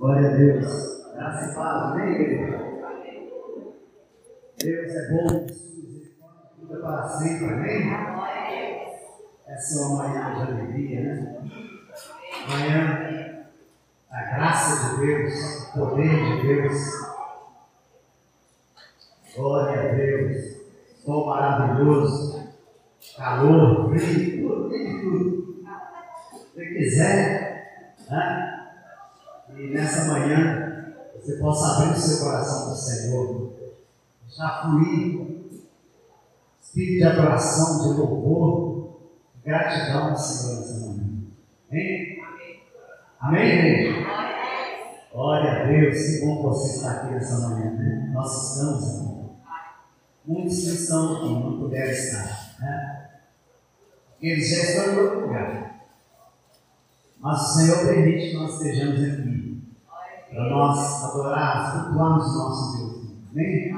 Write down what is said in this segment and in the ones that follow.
Glória a Deus. Graça e paz, amém? Deus é bom, sua misericórdia dura para sempre, amém? Essa é uma manhã de alegria, né? Manhã da graça de Deus, poder de Deus. Glória a Deus. Sol maravilhoso, calor, frio, tudo, tudo. Se quiser, né? E nessa manhã você possa abrir o seu coração para o Senhor, deixar fluir espírito de adoração, de louvor, de gratidão ao Senhor nessa manhã. Amém? Amém, igreja? Glória a Deus, que bom você estar aqui nessa manhã, né? Nós estamos aqui. Muitos que estão aqui não puderam estar, né? Eles já estão em outro lugar. Mas o Senhor permite que nós estejamos aqui. Para nós adorarmos, cultuarmos o nosso Deus. Amém?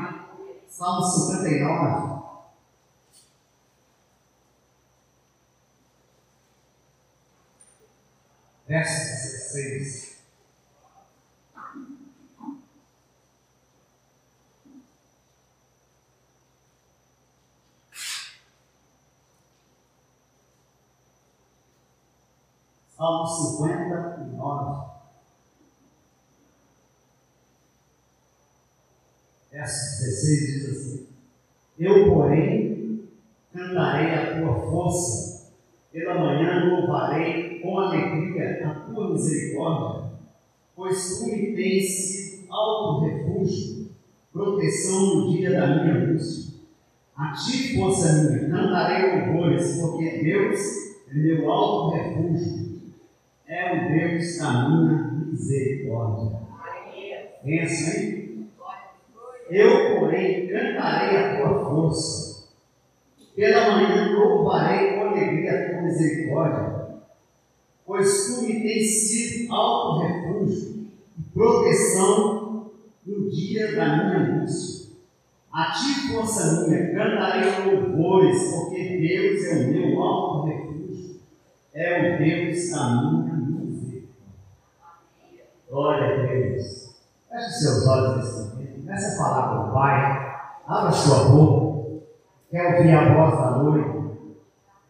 Salmo 59. Verso 16. Salmo 59. Verso 16 diz assim: Eu, porém, cantarei a tua força, pela manhã louvarei com alegria a tua misericórdia, pois tu me tens sido alto refúgio, proteção no dia da minha angústia. A ti, força minha, cantarei louvores, porque Deus é meu alto refúgio é o Deus da minha misericórdia. Pensa aí. Eu, porém, cantarei a tua força. Pela manhã louvarei com alegria a tua misericórdia, pois tu me tens sido alto refúgio e proteção no dia da minha angústia. A ti, força minha, cantarei louvores, porque Deus é o meu alto refúgio, é o Deus da minha Glória a Deus. Feche seus olhos nesse momento. Comece a falar com o Pai. Abra sua boca. Quer ouvir a voz da noite?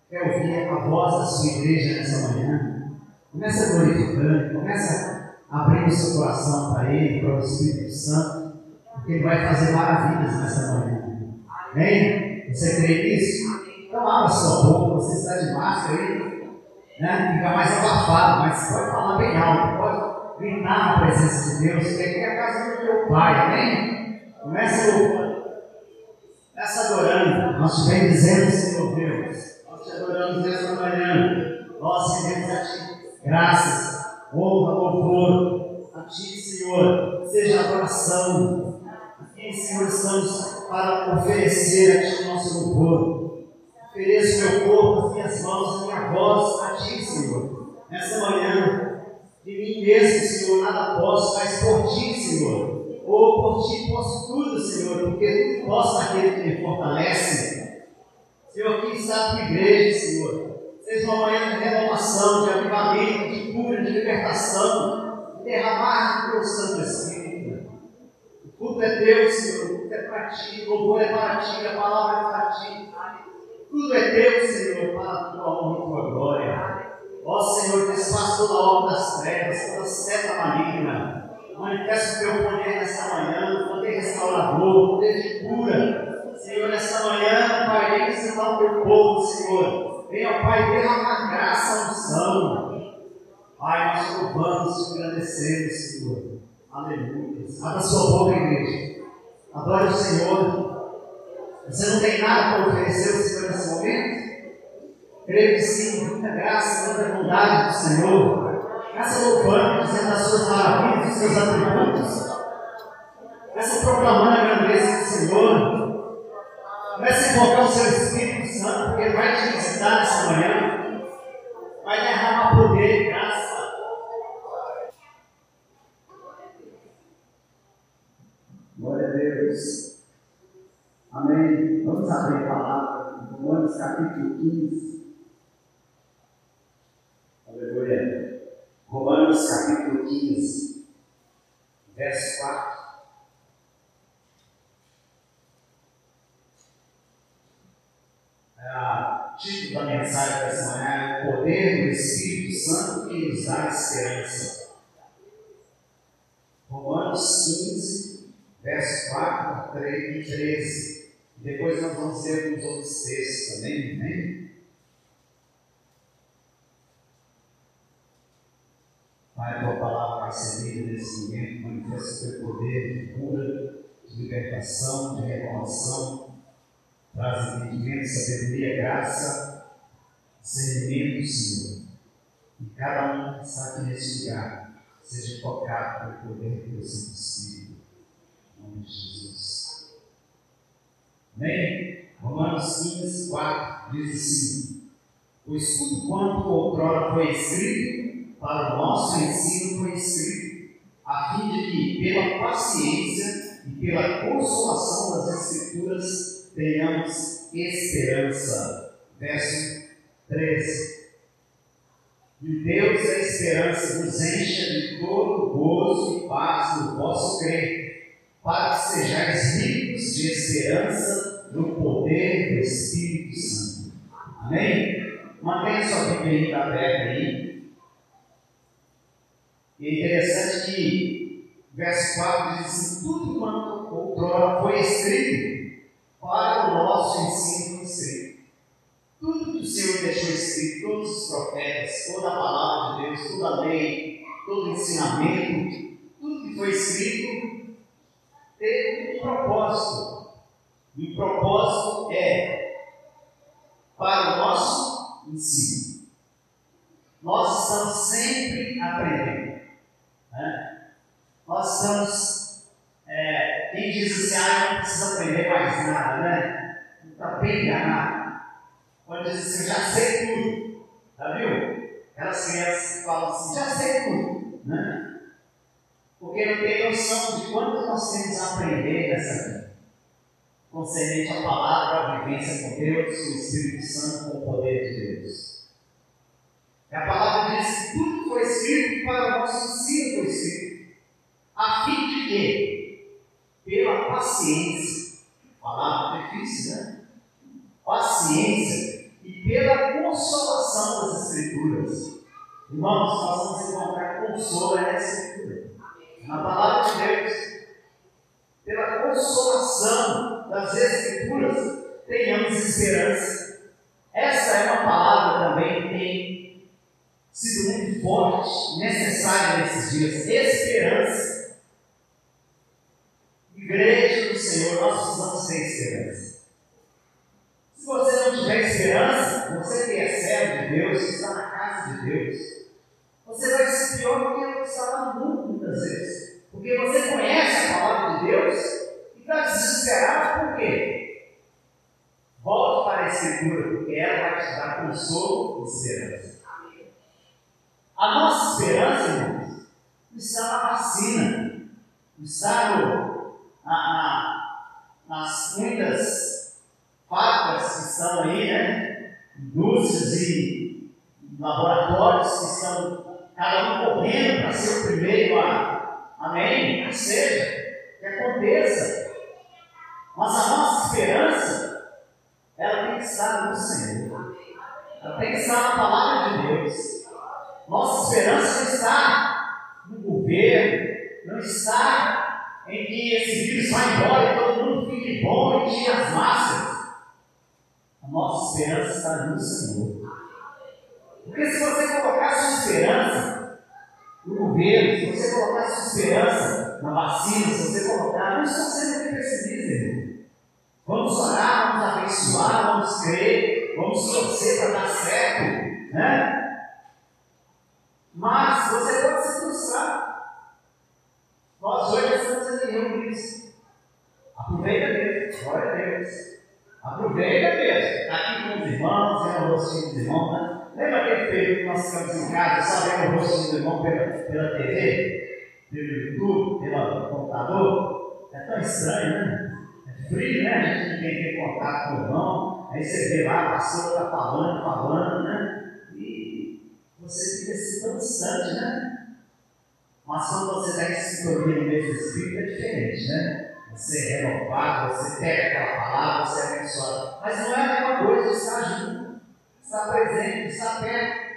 Quer ouvir a voz da sua igreja nessa manhã? Comece a glorificando. Comece a abrir o seu coração para Ele, para o Espírito Santo. Porque Ele vai fazer maravilhas nessa manhã. Amém? Você crê nisso? Então abra sua boca. Você está de máscara aí. Né? Fica mais abafado, mas pode falar bem alto. Pode gritar na presença de Deus, que aqui é a casa do meu Pai, amém? Começa louvando, começa adorando. Nós te bendizemos, Senhor Deus. Nós te adoramos nessa manhã. Nós rendemos a Ti graças, honra, louvor a Ti, Senhor. Seja adoração. Aqui, Senhor, estamos para oferecer a Ti o nosso louvor. Ofereço meu corpo, as minhas mãos, a minha voz a Ti, Senhor. Nessa manhã, de mim mesmo, Senhor, nada posso, mas por ti, Senhor. Ou por ti posso tudo, Senhor, porque tudo posso naquele que me fortalece. Senhor, aqui está a igreja, Senhor. Seja uma manhã de renovação, de avivamento, de cura, de libertação, de derramar do teu Santo Espírito. O culto é teu, Senhor, o culto é para ti, o louvor é para ti, a palavra é para ti. Tudo é teu, Senhor, para a tua honra e tua glória. Ó Senhor, desfaz toda a obra das trevas, toda seta maligna. Manifesta o teu poder nessa manhã, poder restaurador, poder de cura. Senhor, nessa manhã, Pai, vem visitar o teu povo, Senhor. Venha, Pai, derramar graça, unção. Pai, nós louvamos, te agradecemos, Senhor. Aleluia. Abra sua boca, igreja. Adore o Senhor. Você não tem nada para oferecer ao Senhor nesse momento? Creio que sim, muita graça, muita bondade do Senhor. Essa louvando, dizendo as suas maravilhas, os seus atributos. Essa proclamando a grandeza do Senhor. Comece a invocar o seu Espírito Santo, porque Ele vai te visitar nessa manhã. Vai derramar poder e graça. Glória a Deus. Amém. Vamos abrir a palavra. Romanos capítulo 15. Aleluia. Romanos capítulo 15, verso 4. É ah, título da mensagem dessa manhã: O poder do Espírito Santo que nos dá esperança. Romanos 15, verso 4 e 13. Depois nós vamos ler os outros textos também, amém? Né? Pai, a tua palavra lida nesse momento, manifesta o teu poder de cura, de libertação, de renovação, traz entendimento, sabedoria, graça, discernimento, Senhor. E cada um que está aqui nesse lugar seja tocado pelo poder do teu Santo Espírito. Em nome de Jesus. Amém? Romanos 15, 4 diz assim: Pois tudo quanto outrora foi escrito, para o nosso ensino escrito, a fim de que, pela paciência e pela consolação das Escrituras, tenhamos esperança. Verso 13. E Deus da esperança nos encha de todo gozo e paz no vosso crer, para que sejais ricos de esperança no poder do Espírito Santo. Amém? Mantenha sua Bíblia aberta aí. E é interessante que verso 4 diz assim: tudo quanto outrora foi escrito para o nosso ensino escrito. Tudo que o Senhor deixou escrito, todos os profetas, toda a palavra de Deus, toda a lei, todo o ensinamento, tudo que foi escrito teve um propósito. E o propósito é para o nosso ensino. Nós estamos sempre aprendendo. Né? Nós estamos. É, quem diz assim, ah, não preciso aprender mais nada, né? Está bem enganado. Quando diz assim, já sei tudo. Já viu? Aquelas crianças que falam assim, já sei tudo. Né? Porque não tem noção de quanto nós temos a aprender nessa vida. Concernente a palavra, a vivência com Deus, o Espírito Santo, com o poder de Deus. A palavra diz que tudo foi escrito para o nosso ensino foi escrito, a fim de que, pela paciência, palavra difícil, né? Paciência e pela consolação das Escrituras. Irmãos, nós vamos encontrar consolo na Escritura, na palavra de Deus. Pela consolação das Escrituras, tenhamos esperança. Essa é uma palavra também que tem sido muito forte, necessária nesses dias. Esperança. Igreja do Senhor, nós precisamos ter esperança. Se você não tiver esperança, você que é servo de Deus, que está na casa de Deus, você vai ser pior do que o que está lá no mundo muitas vezes. Porque você conhece a palavra de Deus e está desesperado por quê? Volte para a Escritura, porque ela vai te dar consolo e esperança. A nossa esperança, irmãos, está na vacina, está no, na, na, nas muitas fábricas que estão aí, né? Indústrias e laboratórios que estão cada um correndo para ser o primeiro a. Amém? Que seja, que aconteça. Mas a nossa esperança, ela tem que estar no Senhor. Ela tem que estar na palavra de Deus. Nossa esperança não está no governo, não está em que esse vírus vá embora e todo mundo fique bom e tire as máscaras. A nossa esperança está no Senhor. Porque se você colocar sua esperança no governo, se você colocar sua esperança na vacina, se você colocar, não está sendo que precisa, irmão. Vamos orar, vamos abençoar, vamos crer, vamos torcer para dar certo, né? Glória a Deus. Aproveita mesmo. Está aqui com os irmãos, vendo o rostinho dos irmãos, né? Lembra aquele período que nós ficamos em casa, só vendo o rostinho do irmão pela, pela TV, pelo YouTube, pelo computador? É tão estranho, né? É frio, né? A gente ninguém tem contato com o irmão. Aí você vê lá, a pastor está falando, falando, né? você fica assim tão distante, né? Mas quando você está em sintonia no mesmo espírito, é diferente, né? Você é renovado, você pega aquela palavra, você é abençoado. Mas não é a mesma coisa estar junto, estar presente, estar perto.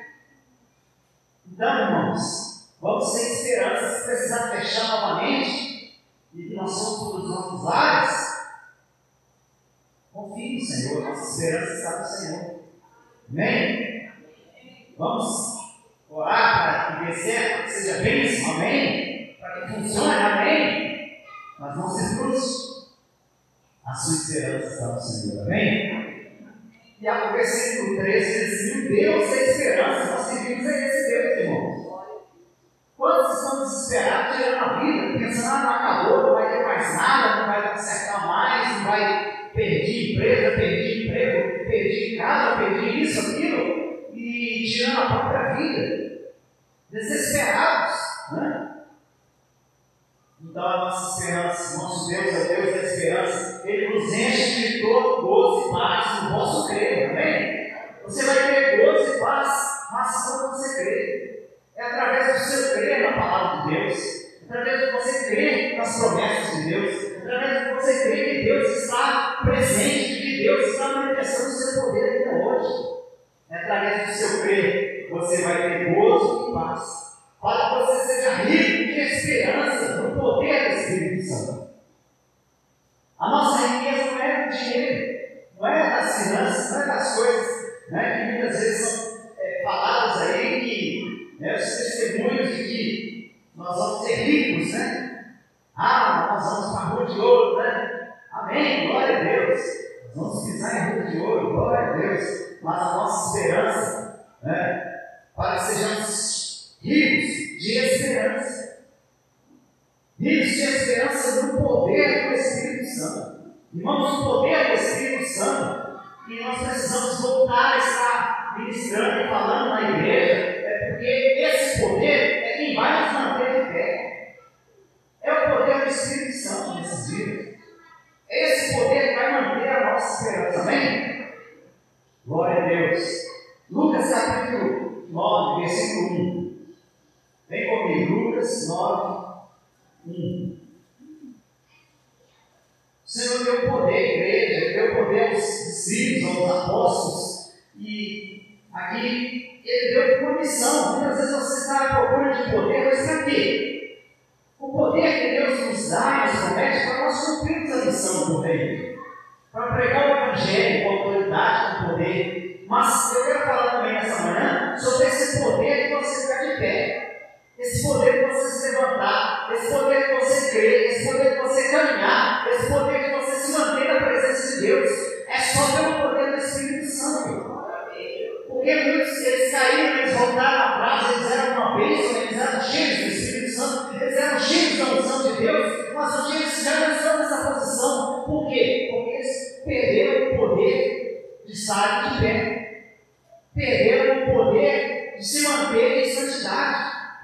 Então, irmãos, vamos ter esperança. Se precisar fechar novamente e que nós somos todos os nossos lares, confie no Senhor. Nossa esperança está no Senhor. Amém? Vamos orar para que dê certo, que seja bênção. Amém? Para que funcione. Amém? Mas não se frustre. A sua esperança está no Senhor. Amém? E o versículo 13 diz assim: Deus é esperança. Nós seguimos a esse Deus, irmãos. Quantos estão desesperados tirando a vida, pensando, ah, não acabou, não vai ter mais nada, não vai acertar mais, não vai perder empresa, perder emprego, perder casa, perder isso, aquilo, e tirando a própria vida. Senhor deu poder igreja, deu poder aos discípulos, aos apóstolos, e aqui ele deu punição. Muitas vezes você está à procura de poder, mas para quê?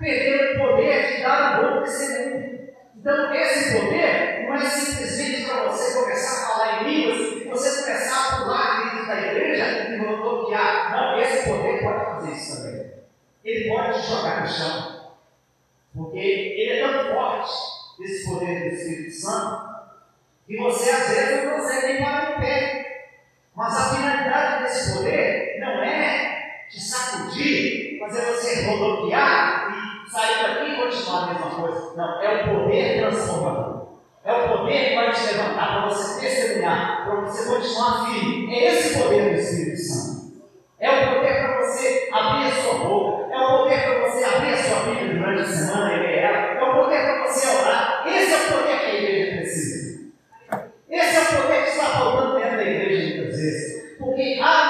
Perderam o poder de dar o bom testemunho. Então, esse poder não é simplesmente para você começar a falar em línguas você começar a pular dentro da igreja e bloquear. Não, esse poder pode fazer isso também. Ele pode te jogar no chão. Porque ele é tão forte, esse poder do Espírito Santo, que você às vezes não consegue nem parar em pé. Mas a finalidade desse poder não é te sacudir, fazer você rodopiar sair daqui e continuar a mesma coisa. Não, é o poder transformador. É o poder que vai te levantar para você testemunhar, para você continuar firme. É esse poder do Espírito Santo. É o poder para você abrir a sua boca. É o poder para você abrir a sua Bíblia durante a semana e ler ela. É o poder para você orar. Esse é o poder que a igreja precisa. Esse é o poder que está faltando dentro da igreja muitas vezes. Porque há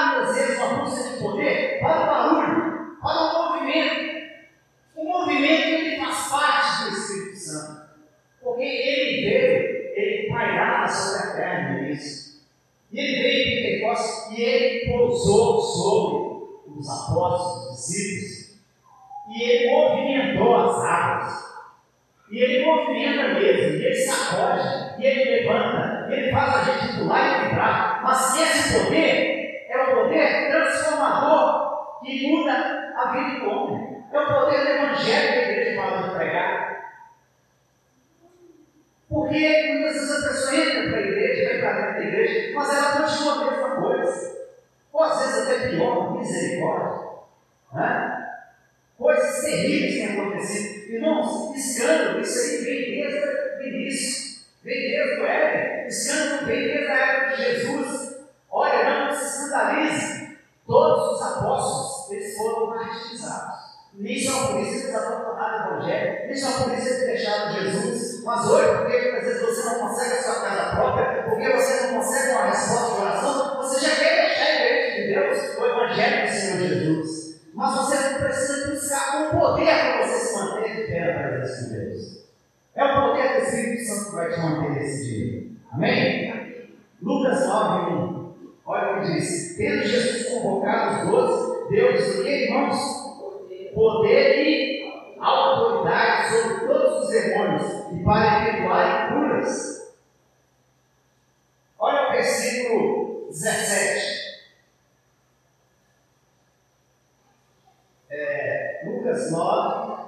É, Lucas 9,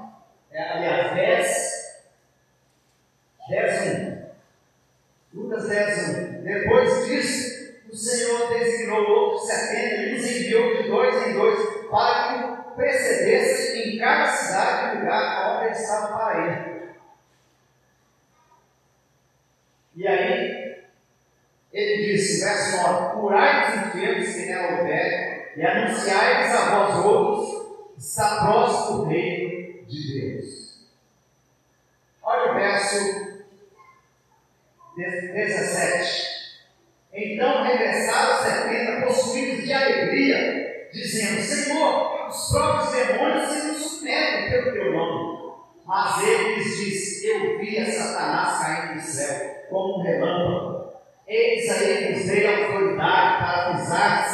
é, aliás, 10, 10, 1. Lucas 10, 1. Depois disso, o Senhor designou outros 70 e os enviou de dois em dois para que precedesse em cada cidade o lugar onde eles estavam para ir. E aí, ele disse, verso 9: Curai os enfermos que nela houver, e anunciai-lhes a vós outros, está próximo o reino de Deus. Olha o verso 17. Então regressaram setenta possuídos de alegria, dizendo: Senhor, os próprios demônios se nos submetem pelo teu nome. Mas ele lhes disse: Eu vi a Satanás caindo do céu, como um relâmpago. Eis aí vos dei autoridade para pisar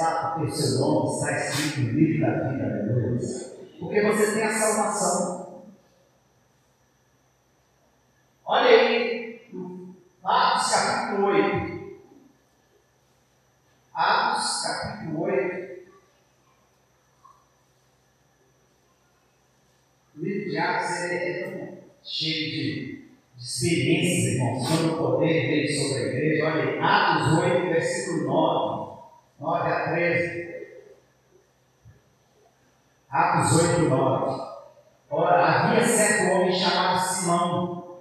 estar porque o seu nome está escrito no livro da vida, aleluia. Porque você tem a salvação. Olha aí, Atos capítulo 8. Atos capítulo 8. O livro de Atos é, é tão cheio de, de experiências, irmãos, sobre o poder dele sobre a igreja. Olha aí, Atos 8, versículo 9, 9 a 13. Atos 8, 9. Ora, havia certo homem chamado Simão,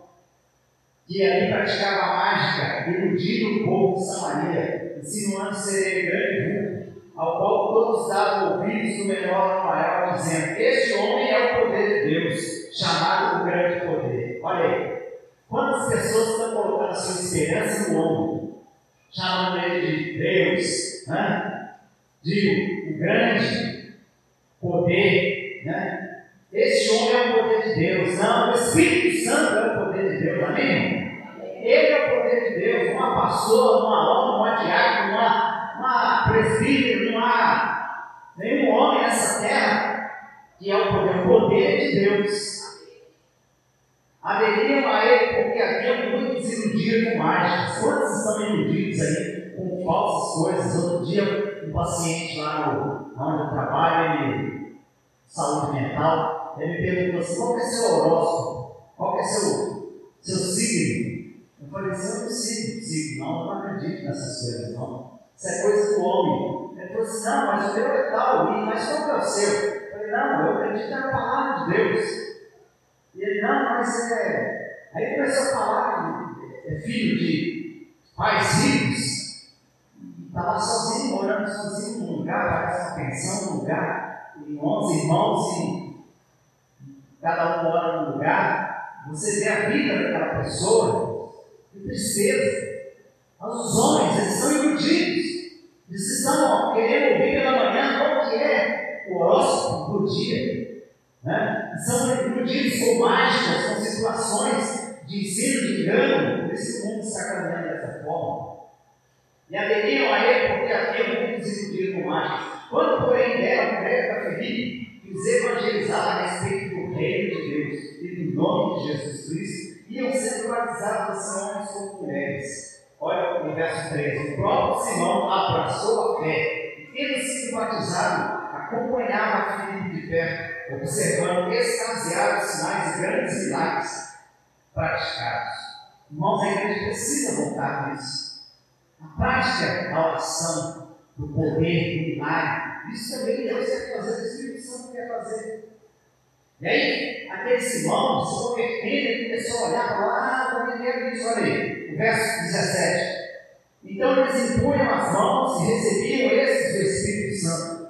que ali praticava mágica, iludindo o povo de Samaria, insinuando ser grande vulto ao qual todos davam ouvidos do menor ao maior, dizendo: Este homem é o poder de Deus, chamado o grande poder. Olha aí, quantas pessoas estão colocando sua esperança no homem, chamando ele de Deus, né? De o grande poder, né? Este homem é o poder de Deus, não, o Espírito Santo é o poder de Deus, amém? Ele é o poder de Deus, uma pastora, uma alma, uma diácono, uma uma presbítero, não há nenhum homem nessa terra que é o poder, o poder de Deus. Aderiam a ele porque havia muitos iludidos com mágicas. Quantos estão iludidos aí com falsas coisas? Outro dia, um paciente lá no, onde eu trabalho, ele, saúde mental, ele me perguntou assim: qual é seu horóscopo? Qual é seu, seu signo? Eu falei assim: não signo, não, eu não acredito nessas coisas, não. Isso é coisa do homem. Ele falou assim: não, mas o meu é tal, mas qual que é o seu? Eu falei: não, eu acredito na palavra de Deus. E ele: não, mas é. Aí começou a falar que é filho de pais ricos. Estava sozinho, sozinho num lugar, parece uma pensão lugar, em 11 irmãos, e cada um mora num lugar, você vê a vida daquela pessoa, que tristeza. Mas os homens, eles estão iludidos. Eles estão querendo ouvir pela manhã qual que é o horóscopo do dia. Né? São iludidos com mágicas, com situações de ensino de engano. Por mundo está caminhando dessa forma. E aderiram a ele porque havia muitos iludidos com mágicas. Quando, porém, deram a mulher para Felipe, os evangelizava a respeito do reino de Deus e do nome de Jesus Cristo, iam sendo batizados assim homens como mulheres. Olha no verso 13: o próprio Simão abraçou a fé e, tendo sido batizado, acompanhava Filipe de perto, observando extasiados sinais e grandes milagres praticados. Irmãos, a igreja precisa voltar nisso. A prática da oração, do poder, do milagre, isso também Deus quer fazer, o Espírito Santo quer fazer. E aí, aquele Simão se convertendo, ele começou a olhar para lá, ah, também quero isso, olha aí verso 17. Então eles impunham as mãos e recebiam esses do Espírito Santo.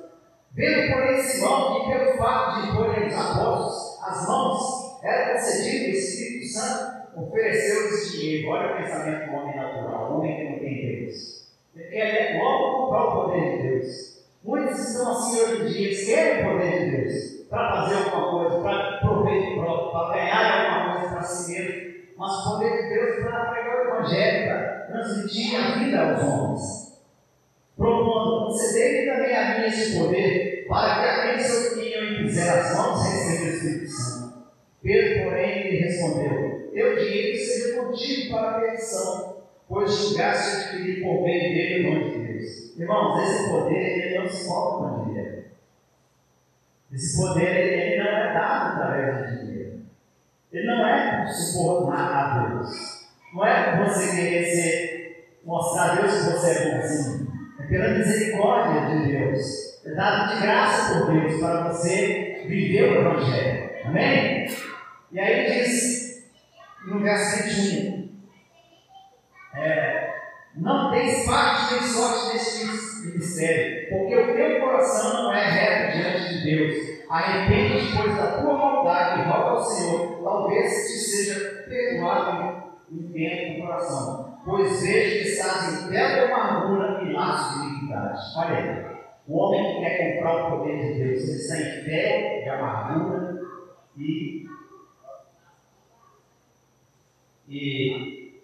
Vendo, porém, Simão que pelo fato de imporem os apóstolos as mãos era concedido o Espírito Santo, ofereceu-lhes dinheiro. Olha o pensamento do homem natural, o homem que não tem Deus. Ele quer logo comprar o poder de Deus. Muitos estão assim hoje em dia, eles querem o poder de Deus para fazer alguma coisa, para prover próprio, para ganhar alguma coisa para si mesmo. Mas o poder de Deus para pregar o Evangelho, para transmitir a vida aos homens. Propondo, conceder também a mim esse poder, para que aqueles sobre quem eu impuser as mãos recebam o Espírito Santo. Pedro, porém, lhe respondeu: Teu dinheiro seja contigo para a perdição, pois julgaste adquirir por meio dele o nome de Deus. Irmãos, esse poder ele não se falta com dinheiro. Esse poder ele, não é dado através de dinheiro. Ele não é subornar a Deus. Não é você querer ser, mostrar a Deus que você é bonzinho. É pela misericórdia de Deus. É dado de graça por Deus para você viver o Evangelho. Amém? E aí 21. É, não tens parte nem sorte neste ministério, porque o teu coração não é reto diante de Deus Arrepende, pois, da tua maldade e roga ao Senhor, talvez te seja perdoado em tempo do coração. Pois vejo que estás em bela amargura e laço de iniquidade. Olha aí. O homem que quer comprar o poder de Deus, ele está em fé de amargura e, e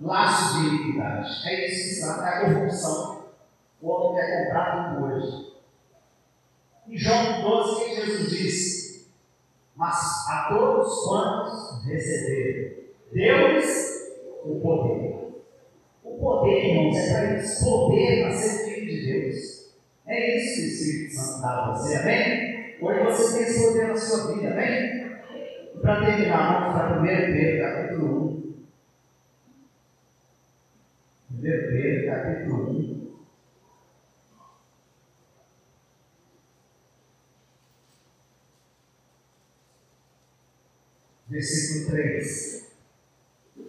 laço de iniquidade. É isso que está, é a. O homem quer comprar tudo hoje. Em João 12, que Jesus disse? Mas a todos quantos receberam, deu-lhes o poder. O poder, irmãos, é para eles poder para ser filho de Deus. É isso que o Espírito Santo dá a você, amém? Hoje você tem esse poder na sua vida, amém? Para terminar, vamos para 1 Pedro, capítulo 1. 1 Pedro, capítulo 1. versículo 3.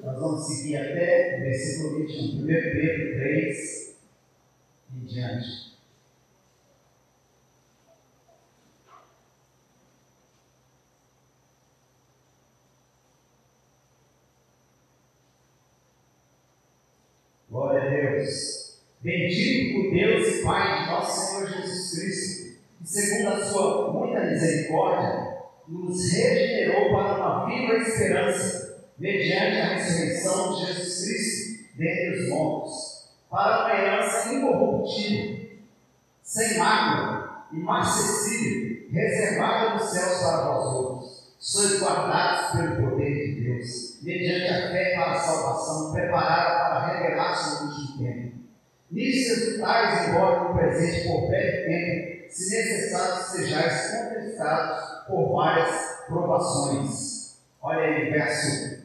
Nós vamos seguir até o versículo 21. 1 Pedro 3 e diante. Bendito o Deus e Pai de nosso Senhor Jesus Cristo, que segundo a sua muita misericórdia, nos regenerou para uma viva esperança, mediante a ressurreição de Jesus Cristo dentre os mortos, para uma herança incorruptível, sem mácula, imarcessível, reservada nos céus para vós outros. Sois guardados pelo poder de Deus, mediante a fé para a salvação, preparada para revelar-se no último tempo. Nisso exultais, embora no presente por breve tempo, se necessário sejais contestados por várias provações. Olha aí, verso,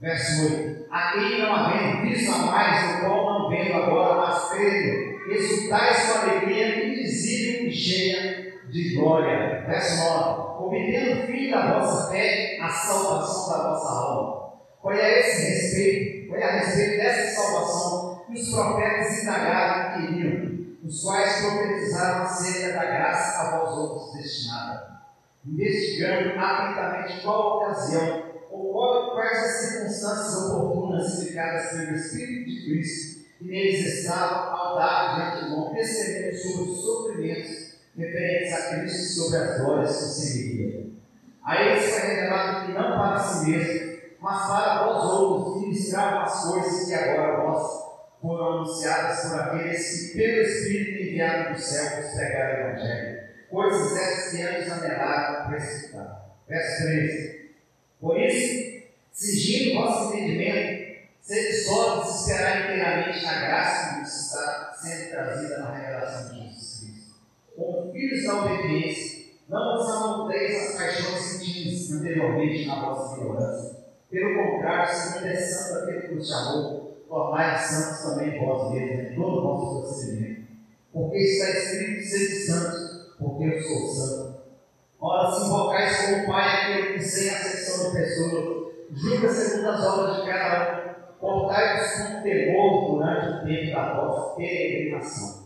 verso 8. Aqui não havendo visto a mais, o qual não vendo agora, mas crendo, exultais com alegria indizível e cheia de glória. Verso 9. Obtendo fim da vossa fé, a salvação da vossa alma. Foi a esse respeito, foi a respeito dessa salvação que os profetas indagaram e queriam os quais profetizaram acerca da graça a vós outros destinada, investigando atentamente qual ocasião ou quais as circunstâncias oportunas indicadas pelo Espírito de Cristo, e neles estava ao dar de antemão testemunho sobre os sofrimentos referentes a Cristo sobre as glórias que seguiriam. A eles foi revelado que não para si mesmo, mas para vós outros, ministravam as coisas que agora vós foram anunciadas por aqueles que, pelo Espírito enviado do céu, vos pregaram o Evangelho. Coisas essas que antes anelaram precipitar. Verso 13. Por isso, sigindo vosso entendimento, sede sólidos esperar inteiramente na graça que vos está sendo trazida na revelação de Jesus filhos da obediência, não vos amoldeis as paixões sentidas anteriormente na vossa ignorância. Pelo contrário, segundo é santo aquele que vos chamou, tornai santos também vós mesmos em todo o vosso procedimento. Porque está escrito: sede santos, porque eu sou santo. Ora, se invocais como Pai aquele que sem acepção de pessoa, julga segundo as obras de cada um, portai-vos com temor durante o tempo da vossa peregrinação,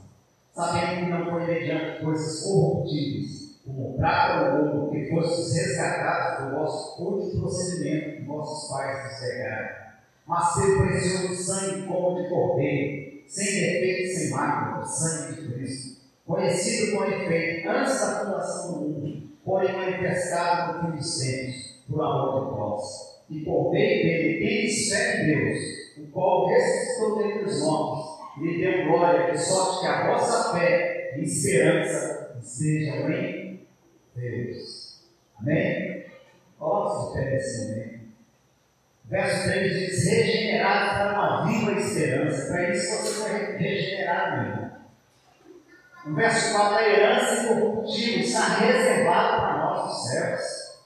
sabendo que não foi mediante coisas corruptíveis, como prata ou ouro, que fostes resgatados do vosso curto procedimento que vossos pais vos pegaram mas pelo precioso sangue como de cordeiro, sem defeito, sem mácula, o sangue de Cristo, conhecido com efeito antes da fundação do mundo, porém manifestado no fim dos tempos, por amor de vós. E por meio dele tendes fé em Deus, o qual ressuscitou dentre os e lhe deu glória, de sorte que a vossa fé e esperança estejam em Deus. Amém? Coloque-se pé nesse momento. Verso 3 diz: regenerado para uma viva esperança. Para isso você foi regenerado mesmo. No verso 4, a herança incorruptível está reservada para nós nos céus.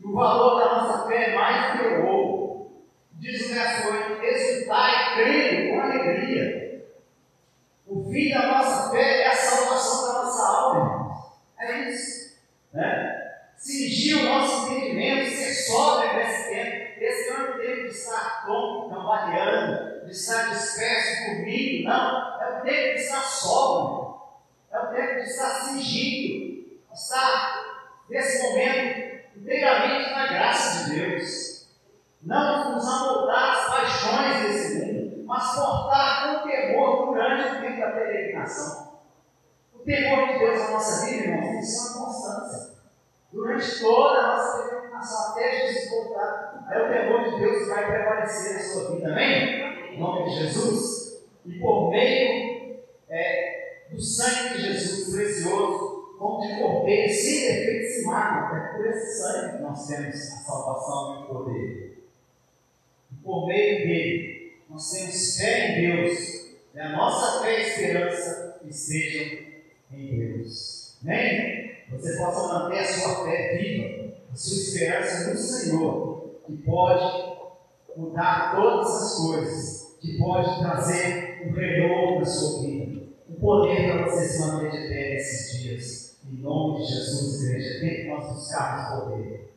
E o valor da nossa fé é mais que o ouro. Diz o verso 8: exultai crendo com alegria. Fim da nossa fé é a salvação da nossa alma. É isso. Né? Cingir o nosso entendimento, ser sóbrio nesse tempo esse não é o tempo de estar tonto, cambaleando, de estar disperso, dormindo, não. É o tempo de estar sóbrio. É o tempo de estar cingido, estar nesse momento inteiramente na graça de Deus. Não nos amoldar as paixões desse mundo, mas portar com temor durante o O temor de Deus na nossa vida, irmãos, tem que ser uma constância. Durante toda a nossa peregrinação, até Jesus voltar Aí o temor de Deus vai prevalecer na sua vida, amém? Em nome de Jesus. E por meio é, do sangue de Jesus precioso, como de cordeiro, sem defeito se mácula, é por esse sangue que nós temos a salvação e o poder. E por meio dele, nós temos fé em Deus, e a nossa fé e esperança estejam em Deus. Amém? Você possa manter a sua fé viva, a sua esperança no Senhor que pode mudar todas as coisas, que pode trazer um renovo na sua vida, um poder para você se manter de pé nesses dias. Em nome de Jesus, igreja, tem que nós buscarmos poder.